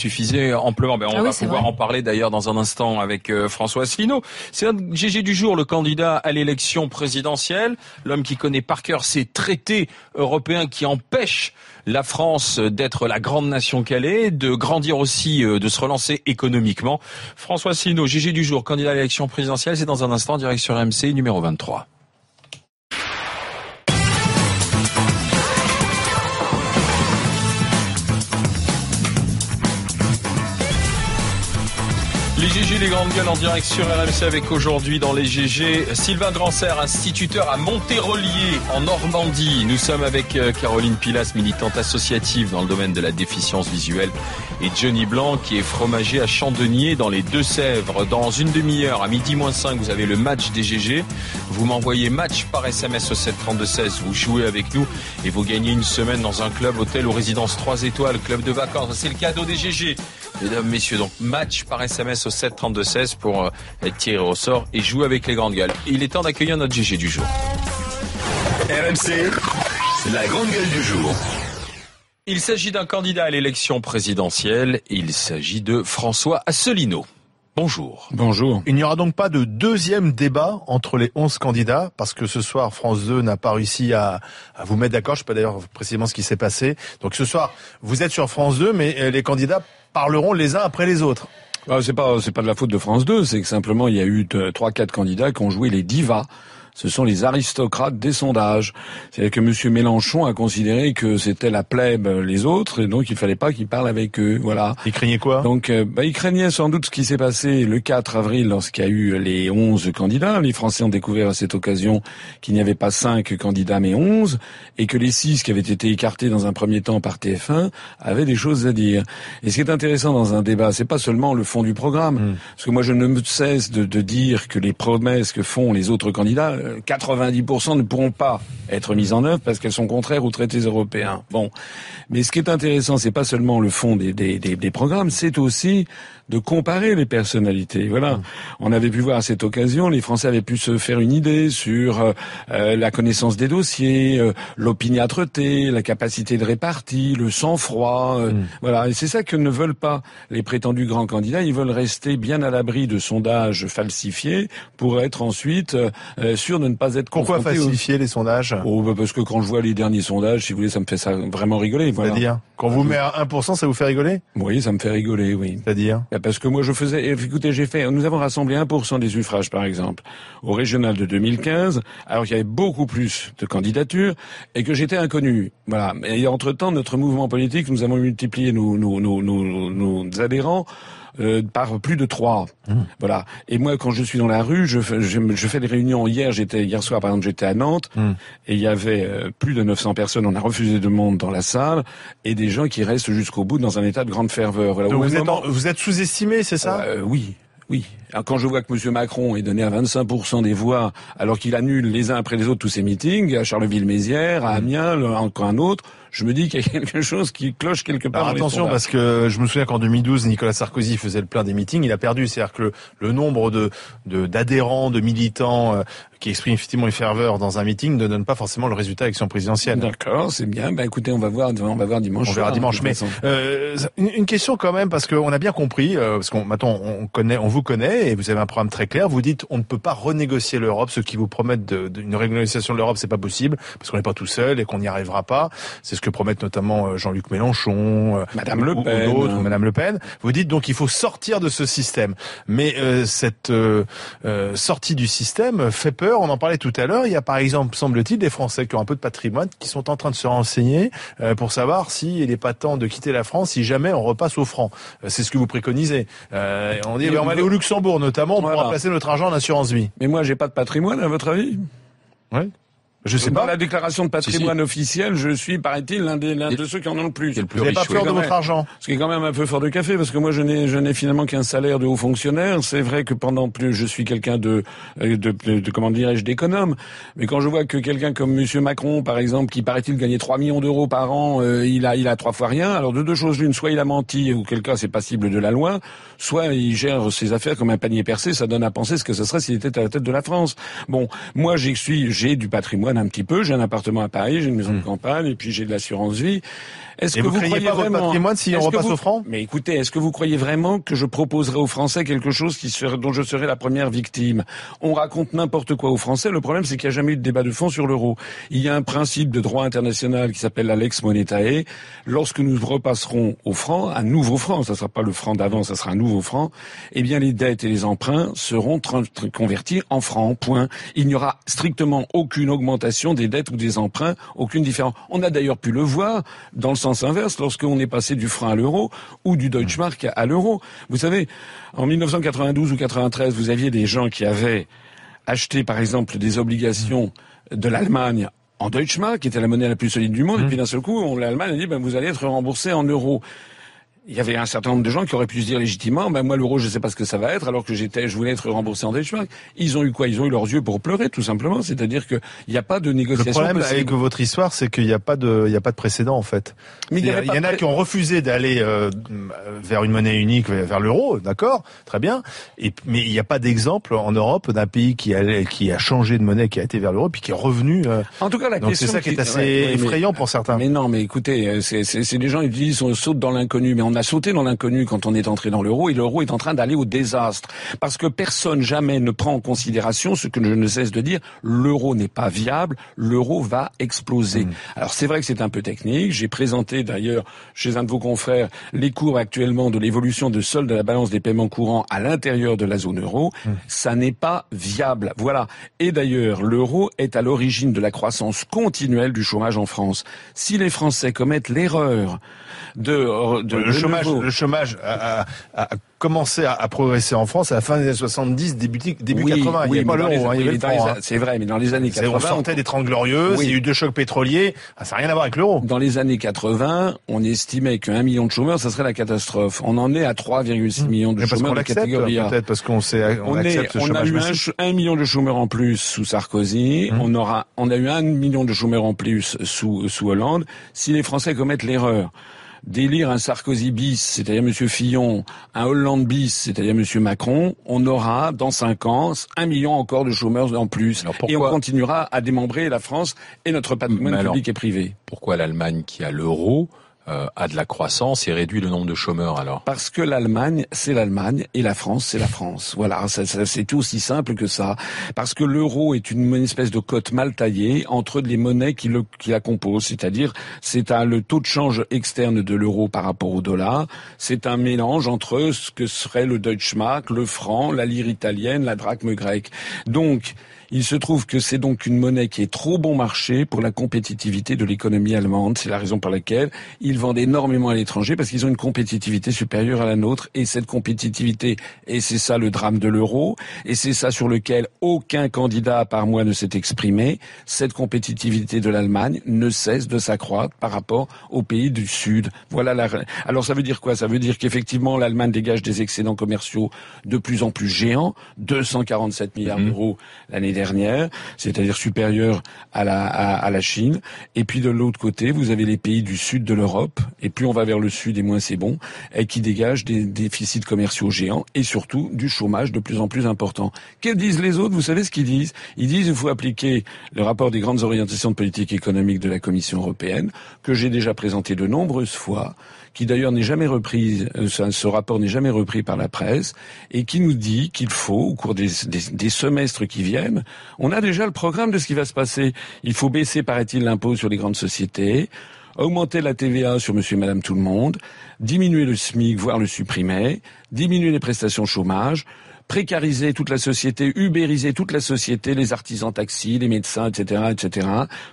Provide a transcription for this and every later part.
suffisait amplement. Ben, on Ah va oui, pouvoir vrai. en parler d'ailleurs dans un instant avec euh, François Asselineau. C'est un GG du jour, le candidat à l'élection présidentielle, l'homme qui connaît par cœur ces traités européens qui empêchent la France d'être la grande nation qu'elle est, de grandir aussi, euh, de se relancer économiquement. François Asselineau, GG du jour, candidat à l'élection présidentielle, c'est dans un instant, direct sur MC, numéro 23. GG, les grandes gueules en direct sur RMC avec aujourd'hui dans les GG Sylvain Drancer, instituteur à Monterolier en Normandie. Nous sommes avec euh, Caroline Pilas, militante associative dans le domaine de la déficience visuelle et Johnny Blanc qui est fromager à Chandonnier dans les Deux-Sèvres. Dans une demi-heure, à midi moins 5, vous avez le match des GG. Vous m'envoyez match par SMS au 732-16. Vous jouez avec nous et vous gagnez une semaine dans un club, hôtel ou résidence 3 étoiles, club de vacances. C'est le cadeau des GG. Mesdames, messieurs, donc match par SMS au 732-16 pour euh, être tiré au sort et jouer avec les grandes gueules. Il est temps d'accueillir notre GG du jour. RMC, la grande gueule du jour. Il s'agit d'un candidat à l'élection présidentielle. Il s'agit de François Asselineau. Bonjour. Bonjour. Il n'y aura donc pas de deuxième débat entre les 11 candidats, parce que ce soir, France 2 n'a pas réussi à, à vous mettre d'accord. Je ne sais pas d'ailleurs précisément ce qui s'est passé. Donc ce soir, vous êtes sur France 2, mais euh, les candidats parleront les uns après les autres. Ah, c'est pas c'est pas de la faute de France 2, c'est que simplement il y a eu trois quatre candidats qui ont joué les divas. Ce sont les aristocrates des sondages. C'est-à-dire que Monsieur Mélenchon a considéré que c'était la plèbe euh, les autres, et donc il fallait pas qu'il parle avec eux. Voilà. Ils craignaient quoi? Donc, euh, bah, il craignait sans doute ce qui s'est passé le 4 avril lorsqu'il y a eu les 11 candidats. Les Français ont découvert à cette occasion qu'il n'y avait pas 5 candidats mais 11 et que les 6 qui avaient été écartés dans un premier temps par TF1 avaient des choses à dire. Et ce qui est intéressant dans un débat, c'est pas seulement le fond du programme, parce que moi je ne me cesse de, de dire que les promesses que font les autres candidats, euh, 90% ne pourront pas être mises en œuvre parce qu'elles sont contraires aux traités européens. Bon, mais ce qui est intéressant, c'est pas seulement le fond des, des, des, des programmes, c'est aussi de comparer les personnalités. Voilà, on avait pu voir à cette occasion, les Français avaient pu se faire une idée sur euh, euh, la connaissance des dossiers, euh, l'opiniâtreté, la capacité de répartie, le sang-froid. euh, Voilà, et c'est ça que ne veulent pas les prétendus grands candidats. Ils veulent rester bien à l'abri de sondages falsifiés pour être ensuite euh, euh, sûrs de ne pas être Pourquoi confrontés aux- falsifier les sondages? Oh, bah, parce que quand je vois les derniers sondages, si vous voulez, ça me fait ça vraiment rigoler. Voilà. C'est-à-dire? Quand vous met à 1%, ça vous fait rigoler? Oui, ça me fait rigoler, oui. C'est-à-dire? Bah, Parce que moi, je faisais. Écoutez, j'ai fait. Nous avons rassemblé 1% des suffrages, par exemple, au régional de 2015, alors qu'il y avait beaucoup plus de candidatures et que j'étais inconnu. Voilà. Et entre temps, notre mouvement politique, nous avons multiplié nos, nos, nos, nos, nos adhérents. euh, par plus de trois, voilà. Et moi, quand je suis dans la rue, je fais, je, je fais des réunions. Hier, j'étais hier soir, par exemple, j'étais à Nantes et il y avait euh, plus de 900 personnes. On a refusé de monde dans la salle et des gens qui restent jusqu'au bout dans un état de grande ferveur. Voilà. Donc Au vous même êtes, moment- en- vous êtes sous-estimé, c'est ça? Euh, oui, oui. Alors, quand je vois que M. Macron est donné à 25% des voix, alors qu'il annule les uns après les autres tous ses meetings, à Charleville-Mézières, à Amiens, le- encore un autre, je me dis qu'il y a quelque chose qui cloche quelque part. Alors attention parce que je me souviens qu'en 2012 Nicolas Sarkozy faisait le plein des meetings, il a perdu, c'est-à-dire que le, le nombre de de- d'adhérents, de, militants euh, qui expriment effectivement une ferveur dans un meeting ne donne pas forcément le résultat de l'élection présidentielle. D'accord, c'est bien. Ben écoutez, on va voir, on va voir dimanche. On verra soir, dimanche. Mais euh, une, une question quand même parce qu'on a bien compris, euh, parce qu'on maintenant on connaît, on vous connaît et vous avez un programme très clair. Vous dites on ne peut pas renégocier l'Europe. Ceux qui vous promettent de- de- une renégociation de l'Europe, c'est pas possible parce qu'on n'est pas tout seul et qu'on n'y arrivera pas. C'est ce que promettent notamment euh, Jean-Luc Mélenchon, euh, Madame Le ou Pen. ou Madame Le Pen. Vous dites donc il faut sortir de ce système. Mais euh, cette euh, euh, sortie du système fait peur. On en parlait tout à l'heure. Il y a par exemple, semble-t-il, des Français qui ont un peu de patrimoine qui sont en train de se renseigner euh, pour savoir s'il n'est pas temps de quitter la France si jamais on repasse au franc. C'est ce que vous préconisez. Euh, on dit, ben, on va aller au Luxembourg notamment pour Voilà. remplacer notre argent en assurance vie. Mais moi, j'ai pas de patrimoine, à votre avis? Ouais. Je sais Dans pas. la déclaration de patrimoine officielle, je suis, paraît-il, l'un des, l'un de ceux qui en ont le plus. Le plus Vous n'avez riche, pas peur de votre argent Ce qui est quand même un peu fort de café, parce que moi je n'ai je n'ai finalement qu'un salaire de haut fonctionnaire. C'est vrai que pendant plus je suis quelqu'un de, euh, de, de, de- comment dirais-je d'économe, mais quand je vois que quelqu'un comme Monsieur Macron, par exemple, qui paraît-il gagnait 3 millions d'euros par an, euh, il a il a trois fois rien. Alors de deux choses l'une, soit il a menti ou quel cas c'est passible de la loi, soit il gère ses affaires comme un panier percé. Ça donne à penser ce que ce serait s'il était à la tête de la France. Bon, moi j'ai suis j'ai du patrimoine. Un petit peu. J'ai un appartement à Paris, j'ai une maison de campagne, et puis j'ai de l'assurance vie. Est-ce que vous pas votre vraiment patrimoine si on repasse vous- au franc Mais écoutez, est-ce que vous croyez vraiment que je proposerai aux Français quelque chose qui serait, dont je serais la première victime? On raconte n'importe quoi aux Français. Le problème, c'est qu'il n'y a jamais eu de débat de fond sur l'euro. Il y a un principe de droit international qui s'appelle la lex monetae. Lorsque nous repasserons au franc, un nouveau franc, ça sera pas le franc d'avant, ça sera un nouveau franc, eh bien les dettes et les emprunts seront convertis en francs. Point. Il n'y aura strictement aucune augmentation des dettes ou des emprunts, aucune différence. On a d'ailleurs pu le voir dans le sens inverse lorsqu'on est passé du franc à l'euro ou du Deutschmark à l'euro. Vous savez, en 1992 ou 93, vous aviez des gens qui avaient acheté, par exemple, des obligations de l'Allemagne en Deutschmark, qui était la monnaie la plus solide du monde, et puis d'un seul coup, l'Allemagne a dit, ben, vous allez être remboursé en euros. Il y avait un certain nombre de gens qui auraient pu se dire légitimement, ben moi l'euro je sais pas ce que ça va être, alors que j'étais, je voulais être remboursé en Deutschmark. Ils ont eu quoi? Ils ont eu leurs yeux pour pleurer, tout simplement. C'est-à-dire que il n'y a pas de Le négociation problème possible. avec votre histoire, c'est qu'il n'y a pas de, il y a pas de précédent en fait. Mais il y en a qui ont refusé d'aller euh, vers une monnaie unique, vers l'euro, d'accord, très bien. Et mais il n'y a pas d'exemple en Europe d'un pays qui a qui a changé de monnaie, qui a été vers l'euro, puis qui est revenu. euh, En tout cas, la donc question c'est ça qui est assez ouais, ouais, mais- effrayant pour certains. Mais non, mais écoutez, euh, c'est des gens ils disent on saute dans l'inconnu, mais on a sauté dans l'inconnu quand on est entré dans l'euro et l'euro est en train d'aller au désastre parce que personne jamais ne prend en considération ce que je ne cesse de dire l'euro n'est pas viable, l'euro va exploser. Mmh. Alors c'est vrai que c'est un peu technique. J'ai présenté d'ailleurs chez un de vos confrères les cours actuellement de l'évolution de solde de la balance des paiements courants à l'intérieur de la zone euro. Mmh. Ça n'est pas viable. Voilà. Et d'ailleurs, l'euro est à l'origine de la croissance continuelle du chômage en France. Si les Français commettent l'erreur de, de de chômage, le chômage a, a- a commencé à, à progresser en France à la fin des années 70, début, début Oui, 80. il oui, n'y avait pas l'euro, hein, il y avait les- hein. C'est vrai, mais dans les années C'est- On 80, sortait des trente glorieuses, Oui. il y a eu deux chocs pétroliers, ah, ça n'a rien à voir avec l'euro. Dans les années 80, on estimait qu'un million de chômeurs, ça serait la catastrophe. On en est à 3,6 millions de Mais parce chômeurs qu'on de catégorie A. peut-être parce qu'on sait, on, On, est, accepte ce on a chômage eu un, million de chômeurs en plus sous Sarkozy. On aura, on a eu un million de chômeurs en plus sous, sous Hollande. Si les Français commettent l'erreur d'élire un Sarkozy bis, c'est-à-dire Monsieur Fillon, un Hollande bis, c'est-à-dire Monsieur Macron, on aura dans cinq ans un million encore de chômeurs en plus, et on continuera à démembrer la France et notre patrimoine alors- public et privé. Pourquoi l'Allemagne qui a l'euro euh, a de la croissance et réduit le nombre de chômeurs alors? Parce que l'Allemagne, c'est l'Allemagne et la France, c'est la France. Voilà, c'est tout aussi simple que ça. Parce que l'euro est une, espèce de cote mal taillée entre les monnaies qui, le, qui la composent. C'est-à-dire, c'est le taux de change externe de l'euro par rapport au dollar. C'est un mélange entre ce que serait le Deutschmark, le franc, la lire italienne, la drachme grecque. Donc, il se trouve que c'est donc une monnaie qui est trop bon marché pour la compétitivité de l'économie allemande. C'est la raison pour laquelle ils vendent énormément à l'étranger parce qu'ils ont une compétitivité supérieure à la nôtre. Et cette compétitivité, et c'est ça le drame de l'euro, et c'est ça sur lequel aucun candidat à part moi ne s'est exprimé, cette compétitivité de l'Allemagne ne cesse de s'accroître par rapport aux pays du Sud. Voilà la... Alors ça veut dire quoi? Ça veut dire qu'effectivement l'Allemagne dégage des excédents commerciaux de plus en plus géants, 247 milliards d'euros l'année dernière, c'est-à-dire supérieur à la, Chine. Et puis de l'autre côté, vous avez les pays du sud de l'Europe, et plus on va vers le sud et moins c'est bon, et qui dégagent des déficits commerciaux géants et surtout du chômage de plus en plus important. Que disent les autres? Vous savez ce qu'ils disent? Ils disent il faut appliquer le rapport des grandes orientations de politique économique de la Commission européenne, que j'ai déjà présenté de nombreuses fois, qui d'ailleurs n'est jamais repris, euh, ce rapport n'est jamais repris par la presse, et qui nous dit qu'il faut, au cours des semestres qui viennent, on a déjà le programme de ce qui va se passer. Il faut baisser, paraît-il, l'impôt sur les grandes sociétés, augmenter la TVA sur monsieur et madame tout le monde, diminuer le SMIC, voire le supprimer, diminuer les prestations chômage, précariser toute la société, ubériser toute la société, les artisans taxis, les médecins, etc., etc.,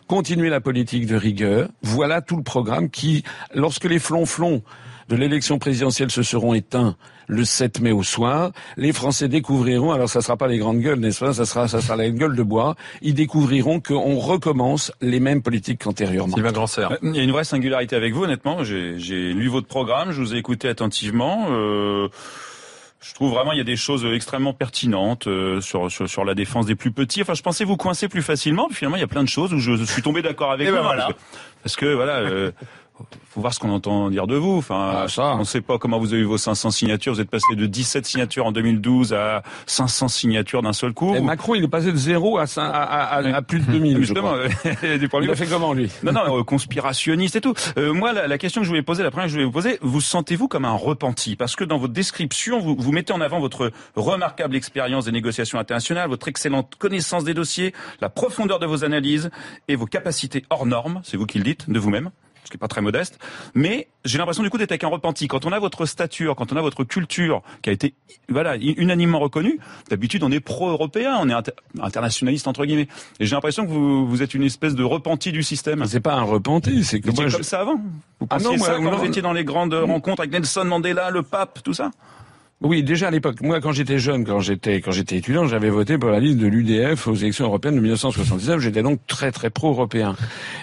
continuer la politique de rigueur. Voilà tout le programme qui, lorsque les flonflons de l'élection présidentielle se seront éteints le 7 mai au soir, les Français découvriront, alors ça sera pas les grandes gueules, n'est-ce pas, ça sera, ça sera la gueule de bois, ils découvriront qu'on recommence les mêmes politiques qu'antérieurement. Sylvain. Euh, Il y a une vraie singularité avec vous, honnêtement. J'ai j'ai lu votre programme, je vous ai écouté attentivement. Euh, je trouve vraiment il y a des choses extrêmement pertinentes euh, sur, sur sur la défense des plus petits. Enfin, je pensais vous coincer plus facilement. Puis finalement, il y a plein de choses où je suis tombé d'accord avec Et vous. ben hein, voilà. parce, que, parce que, voilà. euh, faut voir ce qu'on entend dire de vous. Enfin, Ah, ça. on ne sait pas comment vous avez eu vos 500 signatures. Vous êtes passé de 17 signatures en 2012 à 500 signatures d'un seul coup. Et Macron, il est passé de zéro à, cin- à, à, à- à plus de 2000. je Justement, du Il a fait comment, lui? Non, non, euh, conspirationniste et tout. Euh, moi, la, la question que je voulais poser, la première que je voulais vous poser, vous sentez-vous comme un repenti? Parce que dans votre description, vous, vous mettez en avant votre remarquable expérience des négociations internationales, votre excellente connaissance des dossiers, la profondeur de vos analyses et vos capacités hors normes, c'est vous qui le dites, de vous-même ce qui est pas très modeste, mais j'ai l'impression du coup d'être avec un repenti. Quand on a votre stature, quand on a votre culture qui a été voilà unanimement reconnue, d'habitude on est pro-européen, on est inter- internationaliste entre guillemets. Et j'ai l'impression que vous, vous êtes une espèce de repenti du système. C'est pas un repenti, c'est que Vous étiez moi, je- comme ça avant? Vous Ah non, moi, ça quand non, vous étiez dans les grandes rencontres avec Nelson Mandela, le pape, tout ça? Oui, déjà à l'époque, moi quand j'étais jeune, quand j'étais quand j'étais étudiant, j'avais voté pour la liste de l'UDF aux élections européennes de 1979. J'étais donc très très pro-européen.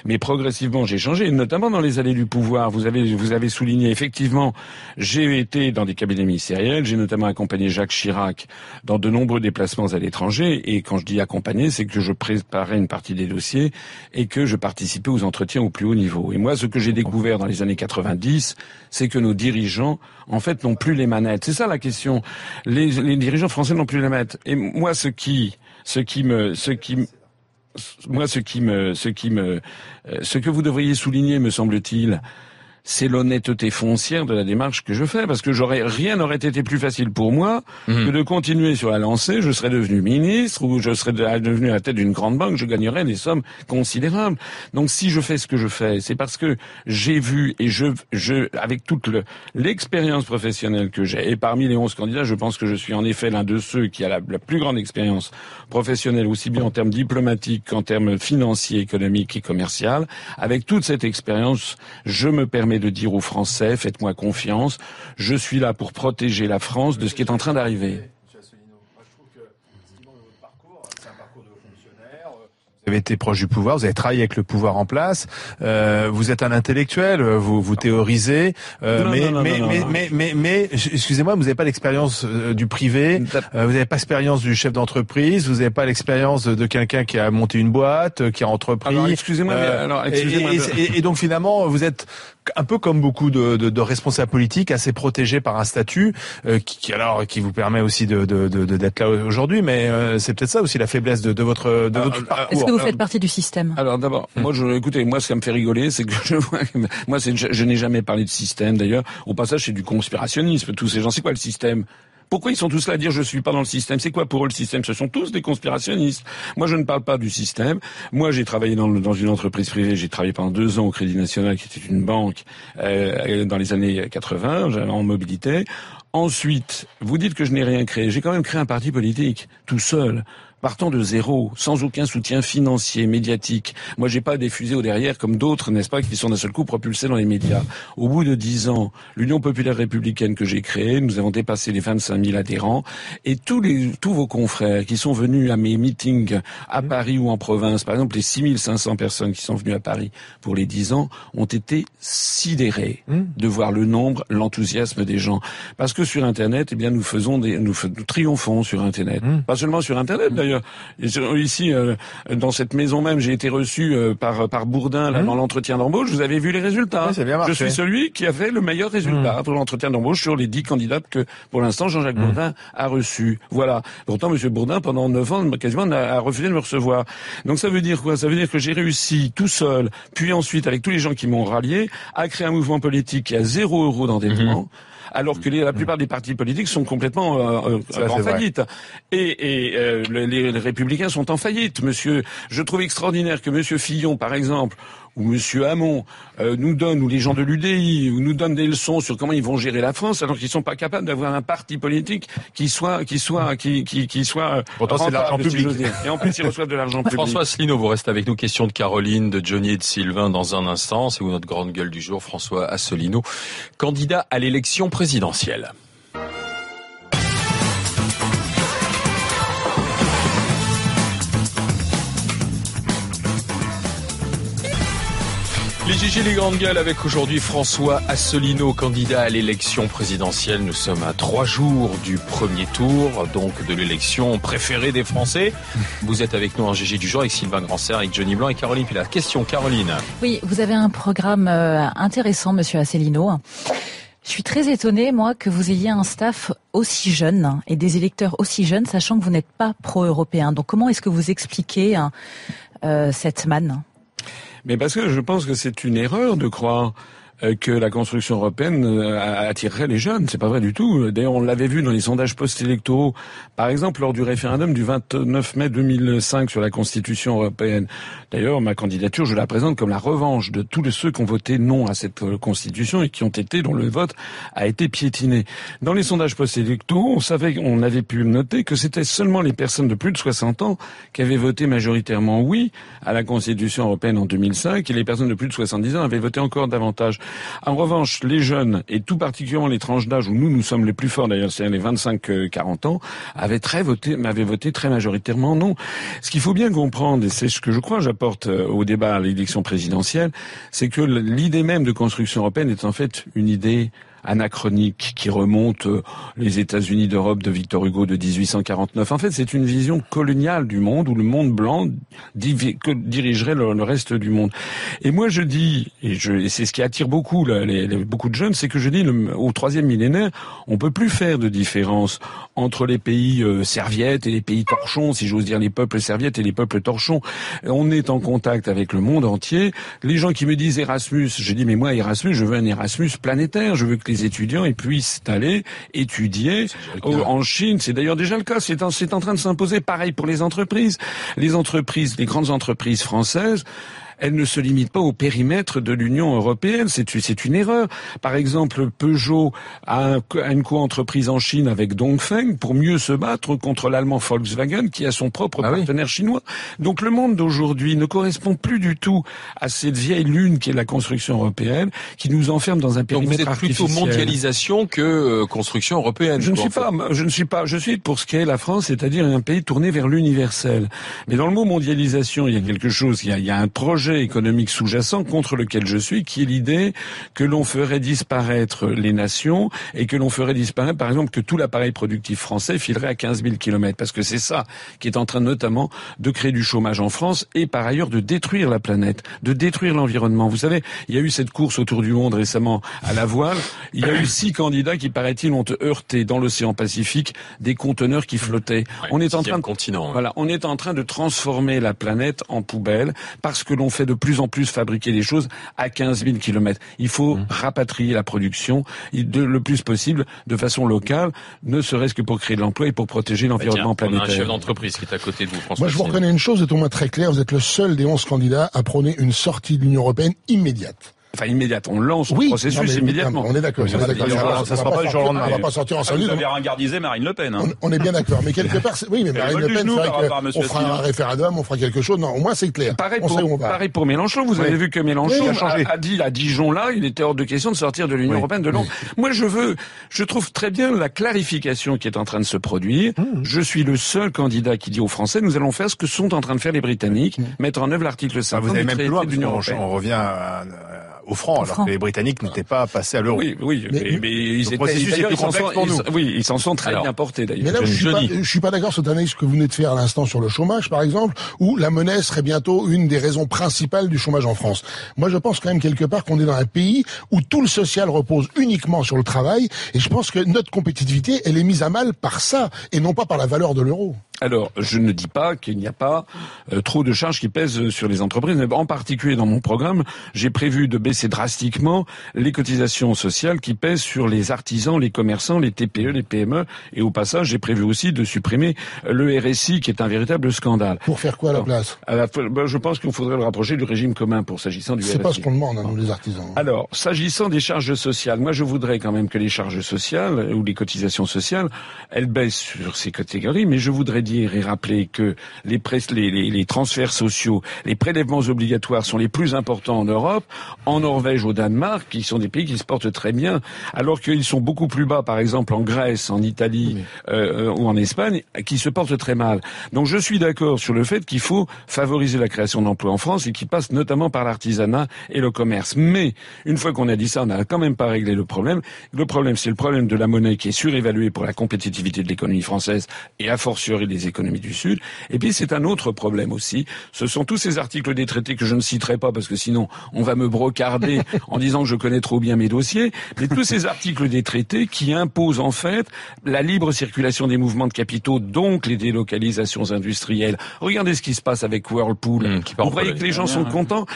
Mais progressivement, j'ai changé, notamment dans les années du pouvoir. Vous avez vous avez souligné effectivement, j'ai été dans des cabinets ministériels. J'ai notamment accompagné Jacques Chirac dans de nombreux déplacements à l'étranger. Et quand je dis accompagner, c'est que je préparais une partie des dossiers et que je participais aux entretiens au plus haut niveau. Et moi, ce que j'ai découvert dans les années 90, c'est que nos dirigeants, en fait, n'ont plus les manettes. C'est ça la question. Les, dirigeants français n'ont plus les manettes. Et moi, ce qui, ce qui me, ce qui, moi, ce qui me, ce qui me, euh, ce que vous devriez souligner, me semble-t-il, c'est l'honnêteté foncière de la démarche que je fais, parce que j'aurais rien n'aurait été plus facile pour moi Mhm. que de continuer sur la lancée. Je serais devenu ministre ou je serais de- devenu à la tête d'une grande banque, je gagnerais des sommes considérables. Donc, si je fais ce que je fais, c'est parce que j'ai vu et je, je, avec toute le- l'expérience professionnelle que j'ai, et parmi les 11 candidats, je pense que je suis en effet l'un de ceux qui a la, la plus grande expérience professionnelle, aussi bien en termes diplomatiques qu'en termes financiers, économiques et commerciaux. Avec toute cette expérience, je me permets de dire aux Français, faites-moi confiance, je suis là pour protéger la France de ce qui est en train d'arriver. Vous avez été proche du pouvoir, vous avez travaillé avec le pouvoir en place, euh, vous êtes un intellectuel, euh, vous, vous théorisez, euh, Non, mais, non, non, mais, mais, mais, mais, mais, excusez-moi, vous n'avez pas l'expérience euh, du privé, euh, vous n'avez pas l'expérience du chef d'entreprise, vous n'avez pas l'expérience de quelqu'un qui a monté une boîte, euh, qui a entrepris. Alors, excusez-moi, mais Euh, alors, et- excusez-moi. et, et- et donc finalement, vous êtes un peu comme beaucoup de, de, de responsables politiques, assez protégés par un statut euh, qui, qui, alors qui vous permet aussi de de- de- de- d'être là aujourd'hui. Mais euh, c'est peut-être ça aussi la faiblesse de, de votre de votre parcours. Vous alors- faites partie du système Alors d'abord, moi je écoutez, moi ce qui me fait rigoler, c'est que je vois moi c'est je, je n'ai jamais parlé de système d'ailleurs. Au passage, c'est du conspirationnisme. Tous ces gens, c'est quoi le système? Pourquoi ils sont tous là à dire je suis pas dans le système? C'est quoi pour eux le système? Ce sont tous des conspirationnistes. Moi, je ne parle pas du système. Moi, j'ai travaillé dans, le- dans une entreprise privée. J'ai travaillé pendant deux ans au Crédit National, qui était une banque euh, dans les années 80, j'avais en mobilité. Ensuite, vous dites que je n'ai rien créé. J'ai quand même créé un parti politique tout seul. Partant de zéro, sans aucun soutien financier, médiatique. Moi, j'ai pas des fusées au derrière comme d'autres, n'est-ce pas, qui sont d'un seul coup propulsés dans les médias. Au bout de dix ans, l'Union populaire républicaine que j'ai créée, nous avons dépassé les 25 000 adhérents, et tous les tous vos confrères qui sont venus à mes meetings à Paris ou en province, par exemple les 6500 personnes qui sont venues à Paris pour les dix ans, ont été sidérés de voir le nombre, l'enthousiasme des gens. Parce que sur Internet, eh bien, nous faisons des, nous, triomphons sur Internet. Pas seulement sur Internet d'ailleurs. Sur- Ici, euh, dans cette maison même, j'ai été reçu euh, par par Bourdin là, dans l'entretien d'embauche. Vous avez vu les résultats. Oui, bien. Je suis celui qui a fait le meilleur résultat pour l'entretien d'embauche sur les dix candidats que, pour l'instant, Jean-Jacques Bourdin a reçu. Voilà. Pourtant, Monsieur Bourdin, pendant neuf ans, quasiment, a, a refusé de me recevoir. Donc, ça veut dire quoi? Ça veut dire que j'ai réussi tout seul, puis ensuite, avec tous les gens qui m'ont rallié, à créer un mouvement politique qui a zéro euro d'endettement. Alors que les- la plupart des partis politiques sont complètement euh, euh, en vrai. faillite. Et, et euh, le- les, les républicains sont en faillite. Monsieur, je trouve extraordinaire que Monsieur Fillon, par exemple, ou Monsieur Hamon euh, nous donne, ou les gens de l'UDI, ou nous donnent des leçons sur comment ils vont gérer la France, alors qu'ils sont pas capables d'avoir un parti politique qui soit, qui soit, qui, qui, qui soit. euh, Pourtant, c'est de l'argent public. Et en plus, ils reçoivent de l'argent public. François Asselineau, vous restez avec nous. Question de Caroline, de Johnny et de Sylvain dans un instant. C'est vous notre grande gueule du jour, François Asselineau, candidat à l'élection présidentielle. Les GG les grandes gueules avec aujourd'hui François Asselineau, candidat à l'élection présidentielle. Nous sommes à trois jours du premier tour, donc de l'élection préférée des Français. Vous êtes avec nous en GG du jour avec Sylvain Grandserre, avec Johnny Blanc et Caroline Pilat. Question Caroline. Oui, vous avez un programme euh, intéressant, monsieur Asselineau. Je suis très étonnée, moi, que vous ayez un staff aussi jeune et des électeurs aussi jeunes, sachant que vous n'êtes pas pro-européen. Donc comment est-ce que vous expliquez euh, cette manne? Mais parce que je pense que c'est une erreur de croire que la construction européenne euh, attirerait les jeunes. C'est pas vrai du tout. D'ailleurs, on l'avait vu dans les sondages post-électoraux. Par exemple, lors du référendum du 29 mai 2005 sur la Constitution européenne. D'ailleurs, ma candidature, je la présente comme la revanche de tous ceux qui ont voté non à cette euh, Constitution et qui ont été, dont le vote a été piétiné. Dans les sondages post-électoraux, on savait, on avait pu noter que c'était seulement les personnes de plus de 60 ans qui avaient voté majoritairement oui à la Constitution européenne en 2005 et les personnes de plus de 70 ans avaient voté encore davantage. En revanche, les jeunes, et tout particulièrement les tranches d'âge où nous, nous sommes les plus forts d'ailleurs, c'est-à-dire les 25-40 ans, avaient très voté, m'avaient voté très majoritairement non. Ce qu'il faut bien comprendre, et c'est ce que je crois j'apporte euh, au débat à l'élection présidentielle, c'est que l'idée même de construction européenne est en fait une idée anachronique qui remonte euh, les États-Unis d'Europe de Victor Hugo de 1849. En fait, c'est une vision coloniale du monde où le monde blanc dirigerait le, reste du monde. Et moi, je dis, et, et c'est ce qui attire beaucoup les, beaucoup de jeunes, c'est que je dis au troisième millénaire, on peut plus faire de différence entre les pays euh, serviettes et les pays torchons, si j'ose dire les peuples serviettes et les peuples torchons. On est en contact avec le monde entier. Les gens qui me disent Erasmus, je dis mais moi Erasmus, je veux un Erasmus planétaire. Je veux que étudiants puissent aller étudier en Chine. C'est d'ailleurs déjà le cas. C'est en, en train de s'imposer. Pareil pour les entreprises. Les entreprises, les grandes entreprises françaises elle ne se limite pas au périmètre de l'Union européenne. C'est une erreur. Par exemple, Peugeot a, une co-entreprise en Chine avec Dongfeng pour mieux se battre contre l'allemand Volkswagen qui a son propre ah partenaire chinois. Donc le monde d'aujourd'hui ne correspond plus du tout à cette vieille lune qui est la construction européenne, qui nous enferme dans un périmètre Donc vous êtes plutôt mondialisation que euh, construction européenne. Je ne suis pas, je ne suis pas, je suis pour ce qu'est la France, c'est-à-dire un pays tourné vers l'universel. Mais dans le mot mondialisation, il y a quelque chose, il y a, il y a un projet économique sous-jacent contre lequel je suis, qui est l'idée que l'on ferait disparaître les nations et que l'on ferait disparaître, par exemple, que tout l'appareil productif français filerait à 15 000 kilomètres, parce que c'est ça qui est en train notamment de créer du chômage en France et par ailleurs de détruire la planète, de détruire l'environnement. Vous savez, il y a eu cette course autour du monde récemment à la voile. Il y a eu six candidats qui, paraît-il, ont heurté dans l'océan Pacifique des conteneurs qui flottaient. on est en train de, continent, voilà, on est en train de transformer la planète en poubelle parce que l'on fait de plus en plus fabriquer des choses à 15 000 kilomètres. Il faut mmh. rapatrier la production de, le plus possible de façon locale, ne serait-ce que pour créer de l'emploi et pour protéger l'environnement planétaire. On a un chef d'entreprise qui est à côté de vous, François. Moi, je vous reconnais une chose, êtes au moins très clair, vous êtes le seul des 11 candidats à prôner une sortie de l'Union européenne immédiate. Enfin, immédiate. On lance le processus immédiatement. On est d'accord. Ça, ça sera pas du jour au lendemain. On va pas sortir en ah, Vous avez ringardisé Marine Le Pen. Hein. On, est bien d'accord. Mais quelque part, oui, mais Marine Le Pen, on fera un référendum, on fera quelque chose. Non, au moins c'est clair. Pareil pour, pareil pour Mélenchon. Vous avez vu que Mélenchon a, dit à Dijon là, il était hors de question de sortir de l'Union européenne de Londres. Moi, je veux, je trouve très bien la clarification qui est en train de se produire. Mmh. Je suis le seul candidat qui dit aux Français, nous allons faire ce que sont en train de faire les Britanniques, mmh. mettre en œuvre l'article 5 Vous avez même plus loin, on revient au franc, alors que les Britanniques n'étaient pas passés à l'euro. Oui, oui, mais, ils étaient, processus est pour nous. oui, ils s'en sont très bien portés d'ailleurs. Mais là, je, je, suis pas, je suis pas d'accord sur cette analyse que vous venez de faire à l'instant sur le chômage, par exemple, où la monnaie serait bientôt une des raisons principales du chômage en France. Moi, je pense quand même quelque part qu'on est dans un pays où tout le social repose uniquement sur le travail, et je pense que notre compétitivité, elle est mise à mal par ça, et non pas par la valeur de l'euro. Alors, je ne dis pas qu'il n'y a pas euh, trop de charges qui pèsent sur les entreprises, mais en particulier dans mon programme, j'ai prévu de baisser drastiquement les cotisations sociales qui pèsent sur les artisans, les commerçants, les TPE, les PME, et au passage, j'ai prévu aussi de supprimer le RSI, qui est un véritable scandale. Pour faire quoi à la place ben, Je pense qu'il faudrait le rapprocher du régime commun pour s'agissant du RSI. C'est pas ce qu'on demande à nous les artisans. Alors, s'agissant des charges sociales, moi je voudrais quand même que les charges sociales ou les cotisations sociales, elles baissent sur ces catégories, mais je voudrais dire et rappeler que les, les, les, les, transferts sociaux, les prélèvements obligatoires sont les plus importants en Europe, en Norvège, au Danemark, qui sont des pays qui se portent très bien, alors qu'ils sont beaucoup plus bas, par exemple en Grèce, en Italie euh, ou en Espagne, qui se portent très mal. Donc je suis d'accord sur le fait qu'il faut favoriser la création d'emplois en France et qui passe notamment par l'artisanat et le commerce. Mais une fois qu'on a dit ça, on n'a quand même pas réglé le problème. Le problème, c'est le problème de la monnaie qui est surévaluée pour la compétitivité de l'économie française et a fortiori des économies du Sud. Et puis c'est un autre problème aussi. Ce sont tous ces articles des traités que je ne citerai pas parce que sinon on va me brocarder en disant que je connais trop bien mes dossiers. Mais tous ces articles des traités qui imposent en fait la libre circulation des mouvements de capitaux, donc les délocalisations industrielles. Regardez ce qui se passe avec Whirlpool. Mmh, qui Vous voyez que les gens sont contents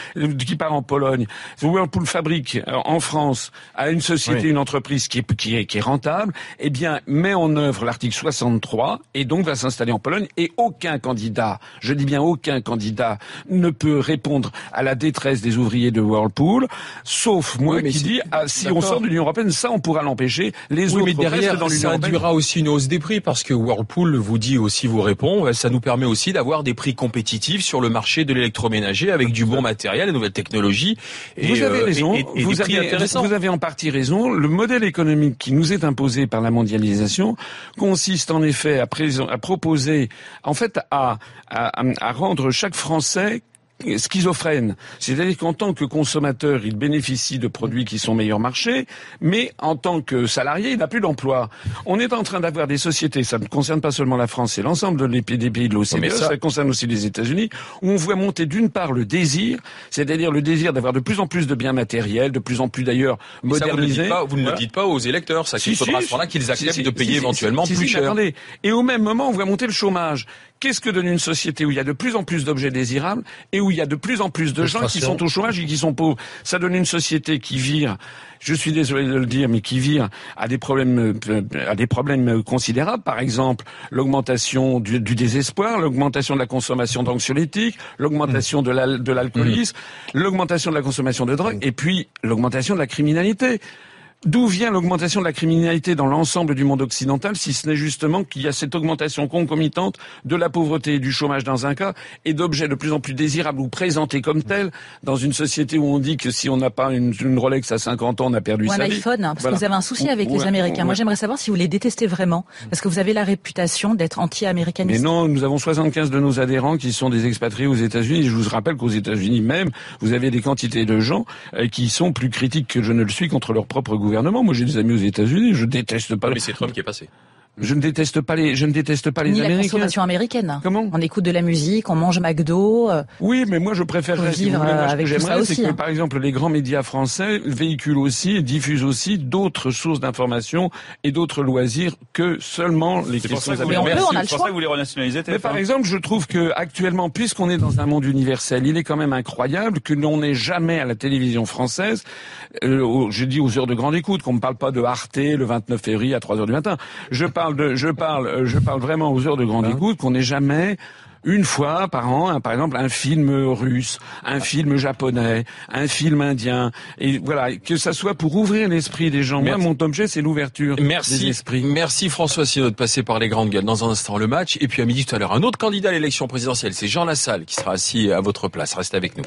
qui part en Pologne. Whirlpool fabrique euh, en France à une société, Oui. une entreprise qui est, qui est, qui est rentable, eh bien, met en œuvre l'article 63 et donc va s'installer en Pologne et aucun candidat, je dis bien aucun candidat, ne peut répondre à la détresse des ouvriers de Whirlpool, sauf moi Oui, qui dis, ah, si on sort de l'Union Européenne, ça on pourra l'empêcher, les Oui, autres mais derrière, dans l'Union ça Européenne. induira aussi une hausse des prix parce que Whirlpool vous dit aussi, vous répond, ça nous permet aussi d'avoir des prix compétitifs sur le marché de l'électroménager avec du bon matériel, des nouvelles technologies. Et, Vous avez euh, raison. et- et vous, des prix avez, vous avez en partie raison. Le modèle économique qui nous est imposé par la mondialisation consiste en effet à, à proposer, en fait, à, rendre chaque Français schizophrène. C'est-à-dire qu'en tant que consommateur, il bénéficie de produits qui sont meilleurs marché, mais en tant que salarié, il n'a plus d'emploi. On est en train d'avoir des sociétés, ça ne concerne pas seulement la France, c'est l'ensemble des pays de l'OCDE, ça- ça concerne aussi les États-Unis, où on voit monter d'une part le désir, c'est-à-dire le désir d'avoir de plus en plus de biens matériels, de plus en plus d'ailleurs Mais ça, vous ne le modernisés. dites pas, vous ne le dites pas aux électeurs, ça Si, faudra à ce moment-là qu'ils acceptent de payer éventuellement plus cher. attendez. Et au même moment, on voit monter le chômage. Qu'est-ce que donne une société où il y a de plus en plus d'objets désirables et où il y a de plus en plus de gens qui sont au chômage et qui sont pauvres? Ça donne une société qui vire, je suis désolé de le dire, mais qui vire à des problèmes, euh, à des problèmes considérables. Par exemple, l'augmentation du, du désespoir, l'augmentation de la consommation d'anxiolytiques, l'augmentation de l'al- de l'alcoolisme, l'augmentation de la consommation de drogue et puis l'augmentation de la criminalité. D'où vient l'augmentation de la criminalité dans l'ensemble du monde occidental, si ce n'est justement qu'il y a cette augmentation concomitante de la pauvreté et du chômage dans un cas, et d'objets de plus en plus désirables ou présentés comme tels, dans une société où on dit que si on n'a pas une, une Rolex à 50 ans, on a perdu Ou un sa vie. iPhone, hein, parce Voilà. que vous avez un souci Ou- avec ou les un- Américains. Moi, un- j'aimerais savoir si vous les détestez vraiment, parce que vous avez la réputation d'être Mais anti-américaniste. non, nous avons 75 de nos adhérents qui sont des expatriés aux États-Unis. Je vous rappelle qu'aux États-Unis même, vous avez des quantités de gens euh, qui sont plus critiques que je ne le suis contre leur propre gouvernement. Moi, j'ai des amis aux États-Unis. Je déteste pas. Mais c'est Trump qui est passé. Je ne déteste pas les. Je ne déteste pas les Ni la Américains. consommation américaine. Comment? On écoute de la musique, on mange McDo. euh, Oui, mais moi je préférerais, si vivre, voulez, moi, euh, ce que avec j'aimerais, ça c'est aussi, que hein. par exemple les grands médias français véhiculent aussi, et diffusent aussi d'autres sources d'information et d'autres loisirs que seulement les questions que vous Mais on voulez peut, on a le c'est pour choix. ça que vous voulez renationaliser Mais TF1. par exemple, je trouve que actuellement, puisqu'on est dans un monde universel, il est quand même incroyable que l'on n'ait jamais à la télévision française, euh, je dis aux heures de grande écoute, qu'on ne parle pas de Arte le 29 février à 3 heures du matin. Je parle de, je parle, euh, je parle vraiment aux heures de grande écoute qu'on n'ait jamais une fois par an, hein, par exemple, un film russe, un film japonais, un film indien, et voilà, que ça soit pour ouvrir l'esprit des gens. Moi, mon objet, c'est l'ouverture des esprits. merci François Sinaud de passer par les grandes gueules. Dans un instant, le match. Et puis à midi tout à l'heure, un autre candidat à l'élection présidentielle, c'est Jean Lassalle qui sera assis à votre place. Restez avec nous.